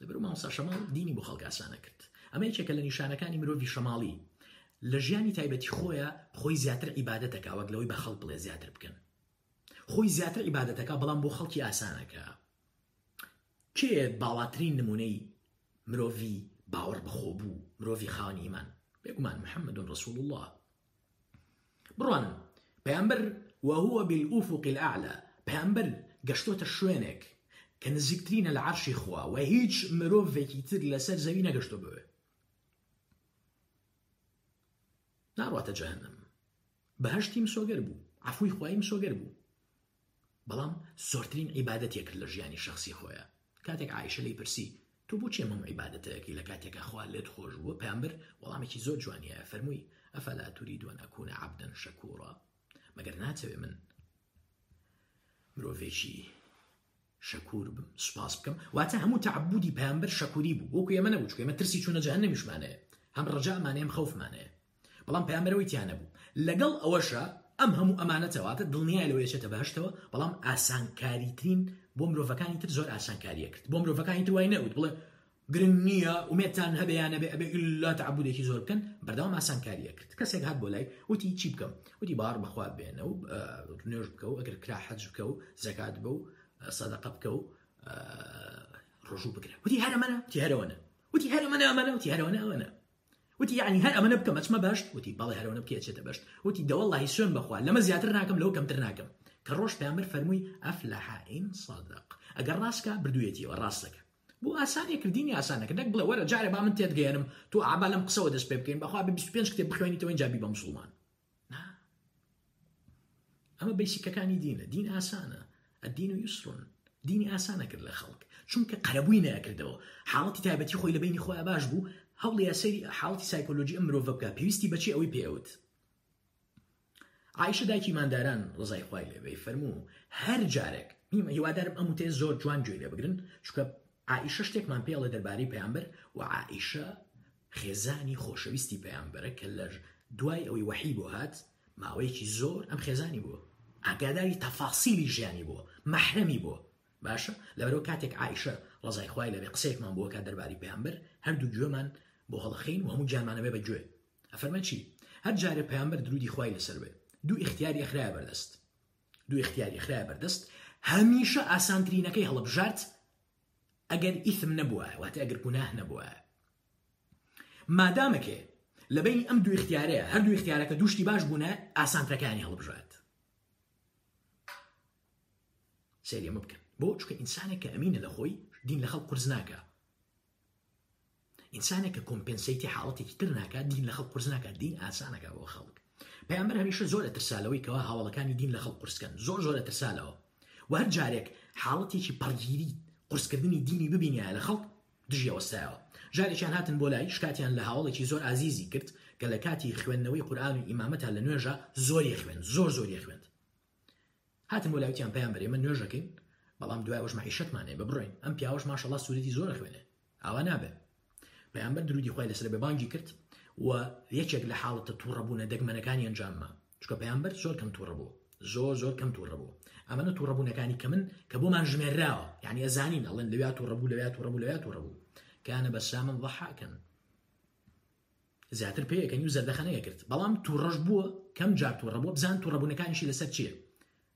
لەبەر ماوەسا شەمە دینی بۆ خەڵک ئاسانە کرد ئەمە یەکێکە لە نیشانەکانی مرۆڤی شەماڵی لە ژیانی تایبەتی خۆیە خۆی زیاتر عیباەتەکە وەک لەوەی بە خەڵ بڵێ زیاتر بکەن خۆی زیاتر عیباەتەکە بەڵام بۆ خەڵکی ئاسانەکە کێ باڵاترین نمونەی مرۆڤی باوەڕ بەخۆ بوو مرۆڤی خاوەنی ئیمان بێگومان محەممەد ڕسول الله بڕوان پەیامبەر وهوە بالئوفق الأعلى پەیامبەر گەشتۆتە شوێنێک کە نزیکترینە لە عرشی خوا و هیچ مرۆڤێکی تر لەسەر زەوی نەگەشتۆ بوێت ناڕاتە جەهنم بەهشتیم سۆگەر بوو ئەفوی خوایم سۆگەر بوو بەڵام زۆرترین عیبادەت یەکرد لە ژیانی شخصی خۆیە کاتێک عیشە لی پرسی تو بۆچێ مەم عیباەتەیەکی لە کاتێکە خوا لێت خۆش بووە پێمبر وەڵامێکی زۆر جوانیە فەرمووی ئەفەلا توری دوەنەکوونە عبدەن شەکوڕە مەگەر ناچەوێ من مرۆڤێکی شەکوور بم سوپاس بکەم واتە هەموو تعبودی پامبەر شەکووری بوو وەکو ئێمە نەبوو چکێمە ترسی چوونە جان نەمیشمانەیە هەم ڕجامانەیەم خەوفمانەیە بەڵام پامەرەوەی تیانە بوو لەگەڵ ئەوەشە ئەم هەموو ئەمانەتەواتە دڵنیای لەوە یەشێتە بەهشتەوە بەڵام ئاسانکاریترین بۆ مرۆڤەکانی تر زۆر ئاسانکاریە کرد بۆ مرۆڤەکانی توای نەوت بڵێ گرنگ نییە ومێتان هەبیانە بێ ئەبێ ئللا تعبودێکی زۆر بکەن بەرداوام ئاسانکاریە کرد کەسێک هات بۆ لای وتی چی بکەم وتی بار بەخوا بێنە و نوێژ بکە و ئەگەر کرا حەج بکە و زەکات بە و سەدەقە بکە و ڕۆژوو بگرە وتی هەرە تی هەرەوەە وتی هەرە منە ئەمەە وتی هەرەوەە ئەوەنە وتی یعنی هەر ئەمە بکەم ئەچمە بەشت وتی بەڵێ هەرەوە بکێچێتە بەشت وتی دەوەڵی سوێن بخوا لەمە زیاتر ناکەم لەو کەمتر ناکەم کە ڕۆژ پامر فەرمووی ئەفلەحائین سادق ئەگەر ڕاستکە بردوێتیەوە ڕاستەکە بۆ ئاسانی کردنی ئاسانەکە نەک بڵێ وەرە جارێ با من تێتگەێنم تۆ ئابا لەم قسەوە دەست پێ بکەین بەخوا 25 کتێب بخوێنیتەوە جابی بە مسلمان ئەمە بیسیکەکانی دینە دین ئاسانە ئەدین و یوسون دینی ئاسانە کرد لە خەڵک چونکە قەرەبووی نەکردەوە حاڵەتی تایبەتی خۆی لە بینی خۆی باش بوو هەوڵی یاسەری حڵی سایکۆلۆژی ئەم مرۆڤ بکە پێویستی بەچی ئەوەی پێوت عیشە دایکی ماداران ڕزای خخوای لێبێ فەرموو هەر جارێک نیمە هیوادارم ئەم تێ زۆر جوان گوێ لێ بگرن چکە عیشە شتێکمان پێڵە دەربارەی پەیامبەر و عیشە خێزانی خۆشەویستی پەیامبەرە کە لەژ دوای ئەوەی وەحی بۆ هات ماوەیەکی زۆر ئەم خێزانی بووە ئاگاداری تەفاسیلی ژیانی بووە مەحرەمی بووە باشە لەبەرەوە کاتێک عیشە ڕزای خخوای لەبێ قسێکمان بووە کە دەرباری پەیامبەر هەردوو گوێمان بۆ هەڵخین و هەموو جانمانەوێ بەگوێ ئەفەرمە چی هەر جارە پامبەر درودی خی لەسەر بێ دوو اختیاری خراە بەردەست دوو اختیاری خراە بەردەست هەمیشە ئاسانترینەکەی هەڵبژارت ئەگەر ئیتم نەبووە واتە ئەگەر گوناه نەبووە مادامەکێ لەبین ئەم دوو اختیارەیە هەردوو اختیارەکە دوشتی باش بوونە ئاسانترەکانی هەڵبژات سریمە بکەن بۆ چکە ئینسانێک کە ئەمینە لە خۆی دین لە خەڵ قرس ناکە ئینسانێک کە کۆمپنسیتی حاڵەتێکی تر ناکات دین لە خەڵ قرس ناکات دین ئاسانەکە بۆ خەڵک پەیامبەر هەمیشە زۆر لە ترسالەوەیکەوە هاوڵەکانی دین لە خەڵ قرسکەن زۆر زۆر لە ترسالەوە وهر جارێک حاڵەتێکی پڕگیری قرسکردنی دینی ببینیە لە خەڵک دژیەوەستایەوە ژارێکیان هاتن بۆ لای شکاتیان لە هاوڵێکی زۆر ئازیزی کرد کە لە کاتی خوێندنەوەی قورآان و ئیمامەتا لە نوێژە زۆری خوێن زۆر زۆری خوێند هاتن بۆ لایوتیان پێیان بەێمە نوێژەکەین بەڵام دوای وەژمە عیشتمانێ ببڕین ئەم پیاوەش ماشەڵا سوورەتی زۆر خوێنێ ئاوا نابێت پەیامبەر درودی خۆی لەسەر بێبانگی کرد و یەکێک لە حاڵەتە تووڕەبوونە دەگمەنەکانی ئەنجاممە چکە پەیامبەر زۆر کەم تووڕەبوو زۆر زۆر کەم تووڕەبوو ئەمەە تووڕەبوونەکانی کە من کە بۆمان ژمێراوە یعنی ئەزانین ئەڵێن لەویات تووڕەبوو لەویات تووڕەبوو لەویات تووڕەبوو کانە بە سامن ڕەحاکەن زیاتر پێیەکەنی و زەردەخەنەیە کرد بەڵام تووڕەش بووە کەم جار تووڕەبوو بزان تووڕەبوونەکانیشی لەسەر چییە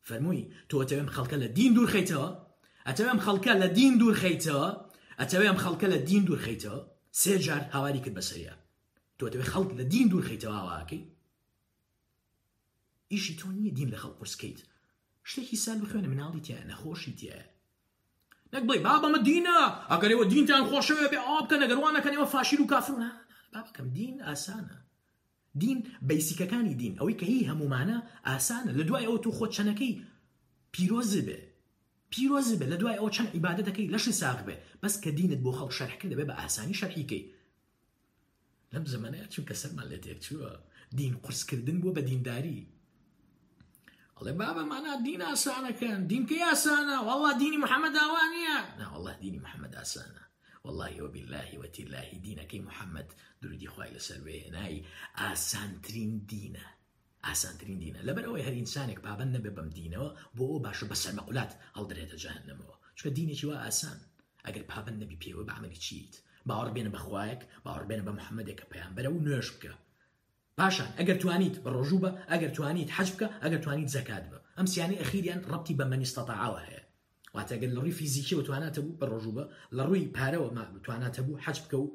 فەرمووی تۆتەوێم خەڵکە لە دین دوور خیتەوە ئەتەوێم خەڵکە لە دین دوور خیتەوە ئەتەوێم خەڵکە لە دین دوور خیتەوە سێ جار هاواری کرد بەسەریە تۆ دەوێت خەڵک لە دین دوور خیتەواواکەی ئیشی تۆ نییە دین لە خەڵ پرسکەیت شتێکی سال بخوێنە مناڵی تیا نەخۆشی تیە نەک بڵی بابەمە دینە ئەگەرەوە دینتان خۆشەوێ بێ ئاو بکە نەگەروانەکەنەوە فاشیر و کافرونە بابەکەم دین ئاسانە دین بەیسیکەکانی دین ئەوەی کە هی هەمومانە ئاسانە لە دوای ئەوە تو خۆچەنەکەی پیرۆزی بێ پیرۆزی بێ لە او ئەو چەند عیباەتەکەی لەشی ساغ بێ بەس کە دینت بۆ خەڵ شەرحکرد دەبێ بە ئاسانی شەرحیکەی لەم زمانەیە چونکە سەرمان لە تێک چووە دین قرسکردن بۆ داری الله بابا بابەمانە دین کی دینکە یاسانە وڵا دینی آوانیه نه والله دینی محمد ئاسانە والله وبالله وتي الله دينك محمد سر به نهی بيناي آسانترين دینه ئاسانترین دینە لەبەرەوەی هەر ئینسانێک پابەن نەبێ بەم دینەوە بۆ ئەو باشە بە سەرمەقولات هەڵدرێتە جەهنمەوە چکە دینێکی وا ئاسان ئەگەر پابەن نەبی پێوە بە عملی چیت باوەڕ بێنە بەخوایەک باوەڕ بێنە بە محەممەدێکە پێیان بەرە و نوێش بکە پاشان ئەگەر توانیت بە ڕۆژوو بە ئەگەر توانیت حەج بکە ئەگەر توانیت زەکات بە ئەم سیانی ئەخیریان ڕەتی بە مەنیستەتەعاوە هەیە واتەگەر لە ڕووی فیزیکی و تواناتە بوو بە ڕۆژوو بە لە ڕووی پارەوە ما تواناتە بوو و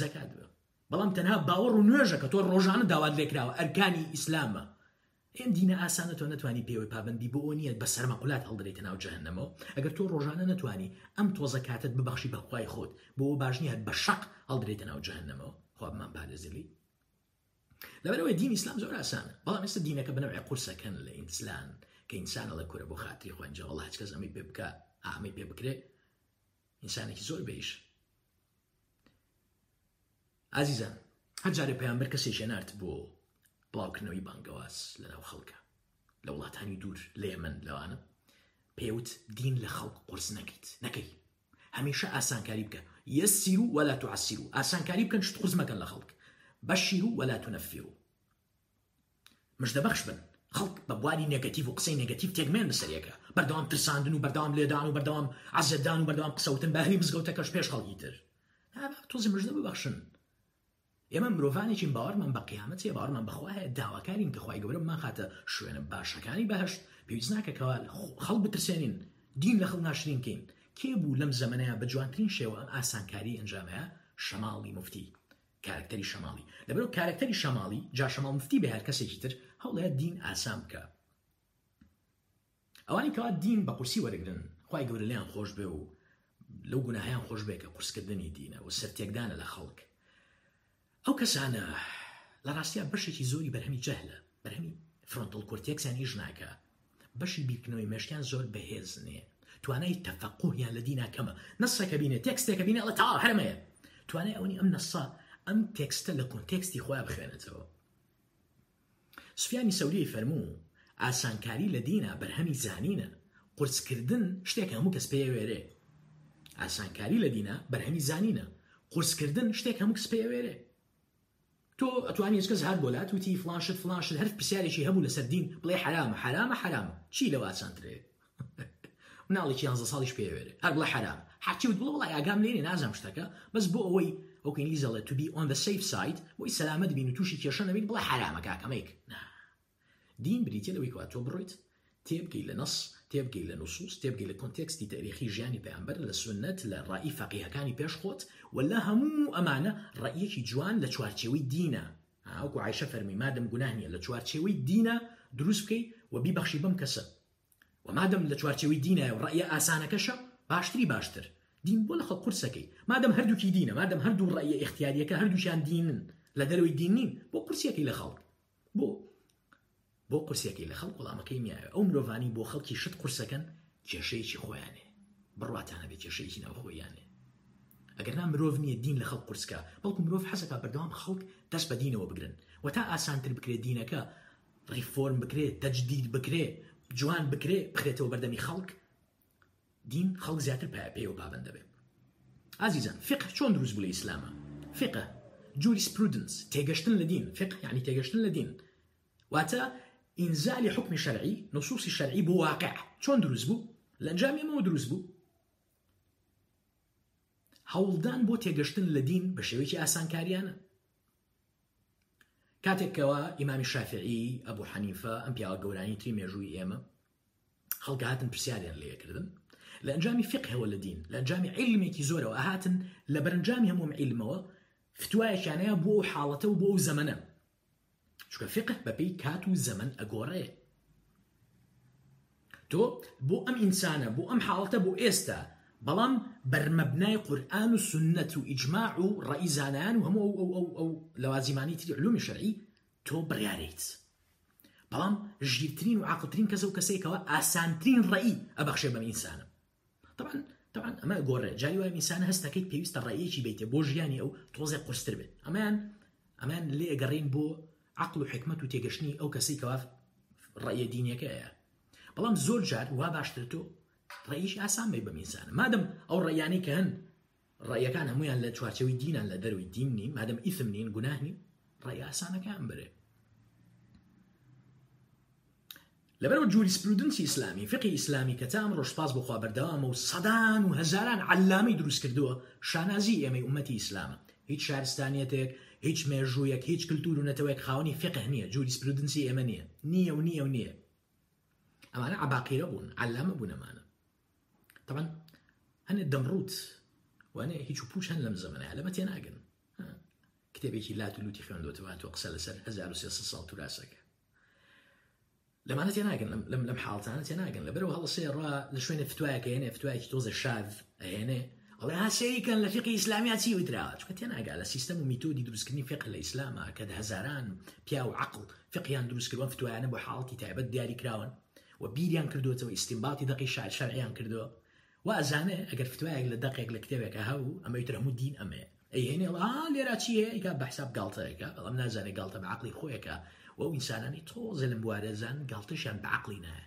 زەکات بە بەڵام تەنها باوەڕ و نوێژە کە تۆ ڕۆژانە داوات لێکراوە ئەرکانی ئیسلامە ئێم دینە ئاسانە تۆ نتوانانی پێوەی پابندی بۆ نیە بە سەرمەقولات هەڵدرێتە ناو جەهنەمەوە ئەگەر تۆ ڕۆژانە نتوانانی ئەم تۆزە کاتت ببخشی بەخوای خۆت بۆ باشنی هەت بە شەق هەڵدرێتە ناو جەهنەمەوە خوابمان پارێزلی لەبەرەوەی دین ئسلام زۆر ئاسانە بەڵام ئێستا دینەکە بنەوە قورسەکەن لە ئینسلان کە ئینسانە لە کورە بۆ خاتری خوێنجە وڵات کەس ئەمی پێ بکە ئامی پێ بکرێت ئینسانێکی زۆر بێش ئازیزان هەرجارێ پەیامبەر کەسێ ژێنارد بۆ بڵاوکردنەوەی بانگەواز لەناو خەڵکە لە وڵاتانی دوور لە ئێمن لەوانە پێوت دین لە خەڵک قرس نەکەیت نەکەی هەمیشە ئاسانکاری بکە یە سیر و وەلا تو عسیر و ئاسانکاری بکەن شت قوزمەکەن لە خەڵک بەشیر و وەلا تو نەفیر و مژدەبەخش بن خەڵک بە بواری نگەتیو و قسەی نگەتیو تێگمێن لەسەرەکە بەردەوام ترساندن و بەردەوام لێدان و بەردەوام عزدان و بەردەوام قسەوتن بە هەلی مزگەوتەکەش پێش خەڵگی تر تۆزی مژدە ببەخشن ئێمە مرۆڤانێکی باوەڕمان بە قیامەتی باوەڕمان بخواە داواکارین کە خخوای گەورە ما خاتە شوێنە باشەکانی بەهشت پێویست ناکەکەوە خەڵ بترسێنین دین لە خڵ ناشرینکەین کێ بوو لەم زەمەەیە بە جوانترین شێوە ئاسانکاری ئەنجامەیە شەماڵی مفتی کارکتەری شەماڵی لەبەرو کارکتەری شەماڵی جا شەماڵ مفتی بە هەر کەسێکی تر هەوڵەیە دین ئاسام بکە ئەوانی کەوا دین بە قورسی وەرەگرن خی گەورە لیان خۆش بێ و لەو گوناهیان خۆش بێ کە قورسکردنی دینە و سەر تێکدانە لە خەڵک ئەو کەسانە لە ڕاستیا بەشێکی زۆری بەرهەمی جەهلە بەرهەمی فرۆنتل کورتێکسانی ژناکە بەشی بیرکننەوەی مەشتیان زۆر بەهێزنێ توانای تەفقوهیان لە دیناکەمە نسەکە بینێ تێکستێکە بینە لە تا هەرمەیە توانای ئەوەنی ئەم نسا ئەم تێکستە لە کۆنتێکستی خۆیان بخوێنێتەوە سوفیانی سەوری فەرموو ئاسانکاری لە دینە بەرهەمی زانینە قرسکردن شتێک هەموو کەس پێ وێرێ ئاسانکاری لە دینە بەرهەمی زانینە قرسکردن شتێک هەموو کەس پێ وێرێ هاني ئەتوانی هاد هەر بۆ لات وتی فلانشت فلانشت هەر پرسیارێکی هەبوو لە سەردین بڵێ حرامە حرامە حرامە چی لەوا چندرێ <laughs> مناڵێکی یانزە ساڵیش پێوێرێ هاد بلا حرام ود بلا بڵ وڵی ئاگام نازم نازام بس بو اوي اوكي ئەوکەین تو بي اون ذا سيف سايد بۆی سەلامەت بین و تووشی کێشە نەبین بڵە حرامە کاکەمەیک دین بریتە لەوەی کوا تۆ بڕیت تيب لە نەس تێبگەی لە نووسوس تێبگەی لە کۆنتێکستی تاریخی ژیانی پێیانبەر لە سنت لە ڕائی فەقیەکانی پێشخۆت ولا هەموو ئەمانە ڕەیەکی جوان لە چوارچەوەی دینە ئاوکو عیشە فەرمی مادەم گوناهنیە لە چوارچەوەی دینە دروست بکەی و بیبەخشی بم کەسە و مادەم لە چوارچەوەی دینە و ڕەیە ئاسانەکەشە باشتری باشتر دین بۆ لە خەڵ قورسەکەی مادەم هەردووکی دینە مادەم هەردوو ڕەیە اختیاریەکە هەردووشان دینن لە دەروی دینین بۆ کورسەکەی لە خەڵک بۆ قرسەکەی لە خەڵ وڵامەکەی میایە ئەو مرۆڤانی بۆ خەڵکی شت قرسەکەن کێشەیەکی خۆیانێ بڕاتانە بێت کێشەیەکی ناوخۆیانێ ئەگەرنا مرۆڤ نییە دین لە خەڵ قرسکە بەڵکو مرۆڤ حەسەکە بەردەوام خەڵک دەست بە دینەوە بگرن و تا ئاسانتر بکرێت دینەکە ڕیفۆرم بکرێت تەجدید بکرێت جوان بکرێت بخرێتەوە بەردەمی خەڵک دین خەڵک زیاتر پای پێی و پابند دەبێت ئازیزان فقه چۆن دروست بوو لە ئیسلامە فقه جوریسپرودنس تێگەشتن لە دین فقه یعنی تێگەشتن لە دین واتە ئینزالی حکمی شەرعی نصوصی شەرعی بۆ واقع چۆن دروست بوو لەنجامێمەوە دروست بوو هەوڵدان بۆ تێگەشتن لە دین بە شێوەیەکی ئاسانکاریانە کاتێکەوە ئیمامی شافعی ئەبوو حەنیفە ئەم پیاوە گەورانی تری مێژووی ئێمە هەڵگاتن پرسیاریان لێکردن لە ئەنجامی فقهەوە لە دین لە ئەنجامی عیلمێکی زۆرەوە ئاهاتن لە بەرەنجامی هەموم عیلمەوە فتوایەکیانەیە بۆ حاڵەتە و بۆ زەمەە چکە فقت بەپی کات و زەمن ئەگۆڕێ تۆ بۆ ئەم ئینسانە بۆ ئەم حاڵەتە بۆ ئێستا بەڵام بەرمەبنای قورآن و سنت و ئیجماع و ڕئیزانان و هەموو ئەو ئەو ئەو لەوازیمانی تری علومی شەرعی تۆ بڕیارێت بەڵام ژیرترین و عاقلترین کەسە و کەسێکەوە ئاسانترین ڕێی ئەبەخشێ بەم ئینسانە طبعا طبعا ئەمە گۆڕێ جای وای ئینسان هەستەکەی پێویستە ڕێیەکی بیتێ بۆ ژیانی ئەو تۆزێ قرستر بێت ئەمان ئەمان لێگەڕین بۆ عقل و حکمت و تێگەشتنی ئەو کەسی کەوا ڕێە دینیەکەیە بەڵام زۆر جار وا باشتر تۆ ڕێیش ئاسان بێ بەمیزانە مادەم ئەو ڕیانەی کە هەن ڕێیەکان هەمویان لە چوارچەوەی دینان لە دەروی دین نین مادەم ئیثم نین گوناهنی ڕێ ئاسانەکەیان برێ لەبەرەوە جووری سپرودنسی ئسلامی فقی ئسلامی کە تام ڕۆژپاس بخوا بەردەوامە و سەدان و هەزاران عللامی دروست کردووە شانازی ئێمەی عومەتی ئیسلامە هیچ شارستانیەتێک هیچ مێژوویەک هیچ کللتور و نەتەوەیەک خاونی فقه نییە جوریسپرودنسی ئەمە نییە نییە و نییە و نییە ئەمانە عباقیرە بوون علامە بوونەمانە طبعا هەنێ دەمڕوت وانێ هیچ و پوچ هەن لەم زمانە لەمە تێ ناگەن کتێبێکی لات لوتی خوێندوتەوە تۆ قسە لەسەر 1300 سال توراسەکە لەمانە تێ ناگەن لەم حاڵتانە تێ ناگەن لەبەرەوە هەڵسێ ڕا لە شوێنە فتوایەکە هێنێ يعني فتوایکی تۆزە شاد ئەهێنێ يعني ئەڵێ هاسەیکەن لە فقی ئسلامیا چی وتراوە چکە تێناگا لە سیستم و میتودی دروستکردنی فق لە ئیسلامە کە هزاران پیا و عقل فقیان دروستکردوە فتوانە بۆ حاڵی تایبەت دیاری کراون و بیریان کردوتەوە ئیسیمباتی دقی شار شارعیان کردەوە و ئازانە ئەگەر فتوایەک لە دقێک لە کتێبێکە هەوو ئەمەی ترەمو دین ئەمێ ئەهێنێ لێرا چیە ئیکا بەحساب گڵتەیەەکە بەڵام نازانێت گڵتە بە عقلی خۆیەکە و ئەو ئینسانانی تۆزە لەم وارەزان گڵتەشیان بە عقلی نایە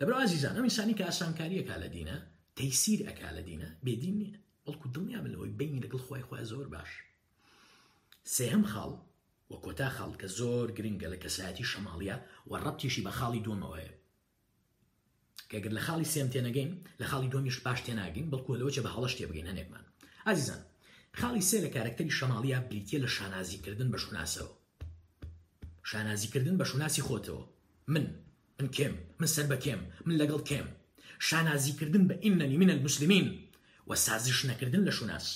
لەبرازیزان ئەم ئینسانی کە ئاسانکاریەکە لە دینە تەیسیر ئەک لە دینە بێدین نیە بەڵکو دڵنیا بنەوەی بینی لەگەڵ خی خوا زۆر باش سێهم خاڵ وە کۆتا خاڵ کە زۆر گرنگە لە کەسایەتی شەماڵیە و ڕەتیشی بە خاڵی دومەوەیە کەگەر لە خاڵی سێم تێنەگەین لە خاڵی دومیش باش تێناگەین بەڵکو لەوەچە بە هەڵش تێبگەین هەنێکمان ئازیزان خاڵی سێ لە کارکتەری شەماڵیە بریتە لە شانازیکردن بە شوناسەوە شانازیکردن بە شوناسی خۆتەوە من من کێم من سەر بە کێم من لەگەڵ کێم شانازیکردن بە ئینەنی منە مسللمین و سازیش نەکردن لە شوناس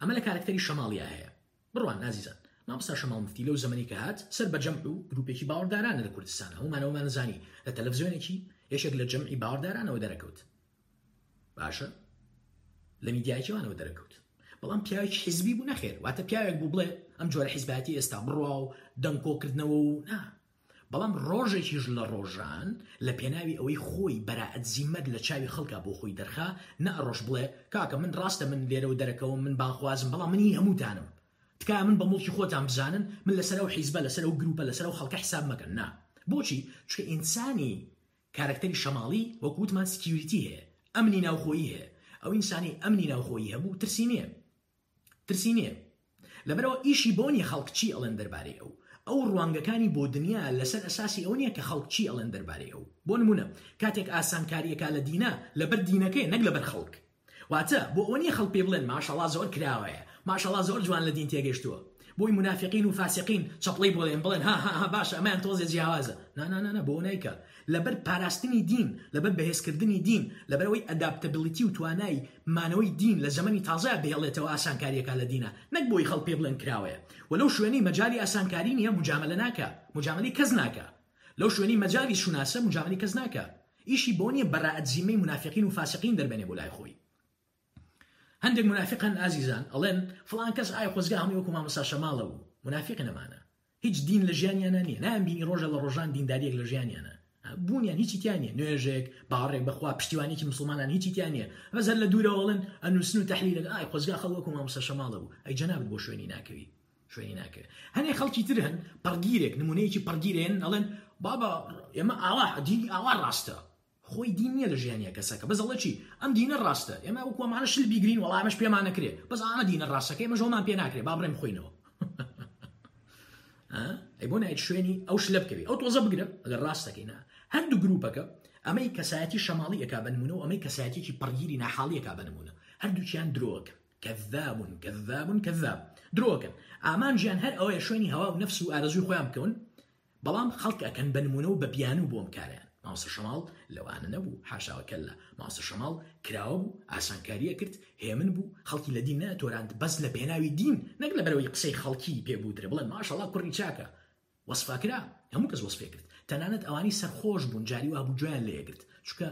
ئەمە لە کارکتەری شەماڵیا هەیە بڕوان نازیزان مامستا شەماڵمفتی لەو زمانی کە هات سەر بە جەمع و گروپێکی باوەڕدارانە لە کوردستانە هەمانەوەمان زانی لە تەلەڤزیۆنێکی یەشێک لە جەمعی باوەڕدارانەوە دەرەکەوت باشە لە میدیایکیوانەوە دەرەکەوت بەڵام پیاوێک حیزبی بوو نەخێر واتە پیاوێک بوو بڵێ ئەم جۆرە حیزباتی ئێستا بڕوا و دەنگکۆکردنەوە و نا بەڵام ڕۆژێکیش لە ڕۆژان لە پێناوی ئەوەی خۆی بەراعەت زیمەت لە چاوی خەڵکا بۆ خۆی دەرخا نەڕۆژ بڵێ کاکە من ڕاستە من لێرەوە دەرەکەەوە من باخوازم بەڵام منی هەمووتانم تکای من بە مڵکی خۆتان بزانن من لەسەر و حیزبە لەسەر و گروپە لەسەر و خەڵکە حساب مەکەن نا بۆچی چکە ئینسانی کارکتەری شەماڵی وەکووتمان سکیوریتی هەیە ئەمنی ناوخۆیی هەیە ئەو ئینسانی ئەمنی ناوخۆیی هەبوو ترسی نییە ترسی نییە لەبەرەوە ئیشی بۆنی خەڵک چی ئەڵەن دەربارەی ئەو ئەو ڕوانگەکانی بۆ دنیا لەسەر ئەساسی ئەو نییە کە خەڵک چی ئەڵێن دەربارەی ئەو بۆ نمونە کاتێک ئاسانکاریەکە لە دینە لەبەر دینەکەی نەک لەبەر خەڵک واتە بۆ ئەو نیە خەڵ پێ بڵێن ماشەڵا زۆر کراوەیە ماشەڵا زۆر جوان لە دین تێگەشتووە بۆی منافقین و فاسقین چپڵی بڵێن بڵێن ها باشە ئەمایان تۆزێ جیاوازە نانانە بۆ نیکە لەبەر پاراستنی دین لەبەر بەهێزکردنی دین لەبەرەوەی ئەداپتەبلیتی و توانای مانەوەی دین لە زمانی تازای بهێڵێتەوە ئاسانکاریەکە لە دینە نەک بۆی خەڵ پێ بڵێن کراوەیە وەلەو شوێنی مەجای ئاسانکاری نیە مجاملە ناکە مجاملی کەس ناکە لەو شوێنی مەجاوی شوناسە مجاملی کەس ناکە ئیشی بۆ نیە بەڕعەتزیمەی منافقین و فاسقین دەربێنێ بۆ لای خۆی هەندێک منافقان ئازیزان ئەڵێن فلان کەس ئای خۆزگا هەمی وەکو مامەسا شەماڵە و منافق نەمانە هیچ دین لە ژیانیانە نیە نامبینی ڕۆژە لە ڕۆژان دینداریەک لە ژیانیانە بوونیان هیچی تیانە نوێژێک باڕێک بەخوا پشتیوانێکی مسلمانان هیچی تیانە بەزەر لە دوورەوەڵن ئەنووسن و تحلیل لە ئای خۆزگا خەڵوەکو مامسە شەماڵە بوو ئەی جەناب بۆ شوێنی ناکەوی شوێنی ناکرد هەنێ خەڵکی تر هەن پەرگیرێک نمونەیەکی پەرگیرێن ئەڵێن بابا ئێمە ئاوا دینی ئاوا ڕاستە خۆی دین نیە لە ژیانیا کەسەکە بەزەڵە چی ئەم دینە ڕاستە ئێمە وکومانە شل بیگرین وڵامەش پێمان نکرێ بەس ئاە دینە ڕاستەکەی مەژۆمان پێ ناکرێ با بڕێم خۆینەوە <laughs> ئەی بۆ نایت شوێنی ئەو شلە بکەوی ئەو تۆزە بگرە ئەگەر ڕاستەکەینا هەندوو گروپەکە ئەمەی کەسایەتی شەماڵی ئەک بنمونە و ئەمەی کەسایەتێکی پڕگیری ناحاڵیەکە بنمونە هەردووچیان درۆک کەذابون کەذابون کەذاب درۆکن ئامان ژیان هەر ئەوەیە شوێنی هەوا و نفس و ئارزوی خۆیان بکەون بەڵام خەڵک ئەەکەن بنمونە و بە بیان و بۆم کارەیان ماوسە شەماڵ لەوانە نەبوو حاشاوەکە لە ماوسە شەماڵ کراوە بوو ئاسانکاریە کرد هێمن بوو خەڵکی لە دینە تۆراند بەس لە پێناوی دین نەک لە بەرەوەی قسەی خەڵکی پێبووترە بڵێن ماشەڵا کوڕی چاکە وەسفاکرا هەموو کەس وەسفێکرد تەنانەت ئەوانی سەرخۆش بوون جاری و ئابووجویان لێگرت چکە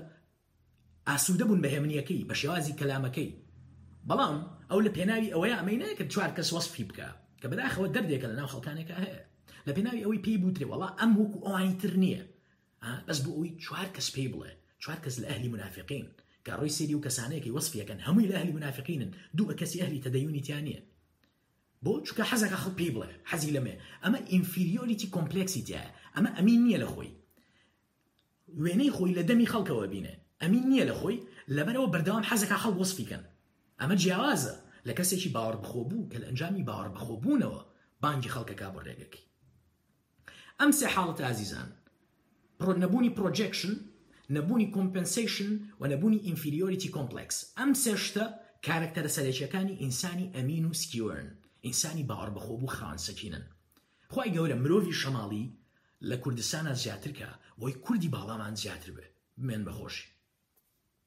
ئاسوودە بوون بەهێمنیەکەی بە شێوازی کەلامەکەی بەڵام ئەو لە پێناوی ئەوەیە ئەمەی ناکرد چوار کەس وەسفی بکە کە بەداخەوە دەردێکە لە ناو خەڵکانێکە هەیە لە پێناوی ئەوەی پێی بوترێ وڵا ئەم وەکو ئەوانی تر نییە بەس بۆ ئەوی چوار کەس پێی بڵێ چوار کەس لە ئەهلی منافقین کە ڕۆی سری و کەسانەیەکی وەسفیەکەن هەمووی لە ئەهلی منافقینن دوو بە کەسی ئەهلی تەدەیونی تیانە بۆ چکە حەزەکە خڵ پێی بڵێ حەزی لەمێ ئەمە ئینفیریۆریتی کۆمپلکسی دیە ئەمە ئەمین نییە لە خۆی وێنەی خۆی لە دەمی خەڵکەوە بینێ ئەمین نییە لە خۆی لەبەرەوە بەردەوام حەزەکە خەڵ وەسفیکەن ئەمە جیاوازە لە کەسێکی باوەڕ بخۆ بوو کە لە ئەنجامی باوەڕ بخۆبوونەوە بانگی خەڵکەکە بۆ ڕێگەکی ئەم سێ حاڵەت ئازیزان نەبوونی پرۆجێکشن نەبوونی کۆمپنسیشن و نەبوونی ئینفیریۆریتی کۆمپلکس ئەم سێشتە کارکتەرە سەرێکیەکانی ئینسانی ئەمین و سکیورن ئینسانی باوەڕ بەخۆ بوو خانسەکینن خی گەورە مرۆڤی شەماڵی لە کوردستانە زیاترکە وی کوردی باڵامان زیاتر بێ بمێن بەخۆشی